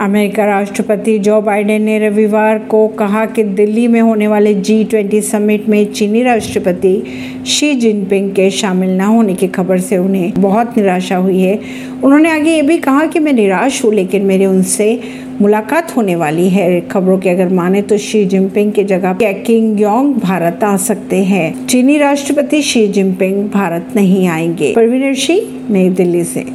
America राष्ट्रपति Joe Biden ने रविवार को कहा कि दिल्ली में होने वाले जी ट्वेंटी समिट में चीनी राष्ट्रपति शी जिनपिंग के शामिल न होने की खबर से उन्हें बहुत निराशा हुई है। उन्होंने आगे ये भी कहा कि मैं निराश हूँ, लेकिन मेरी उनसे मुलाकात होने वाली है। खबरों के अगर माने तो शी जिनपिंग की जगह किंग योंग भारत आ सकते हैं। चीनी राष्ट्रपति शी जिनपिंग भारत नहीं आएँगे। परवीन सिंह, नई दिल्ली से।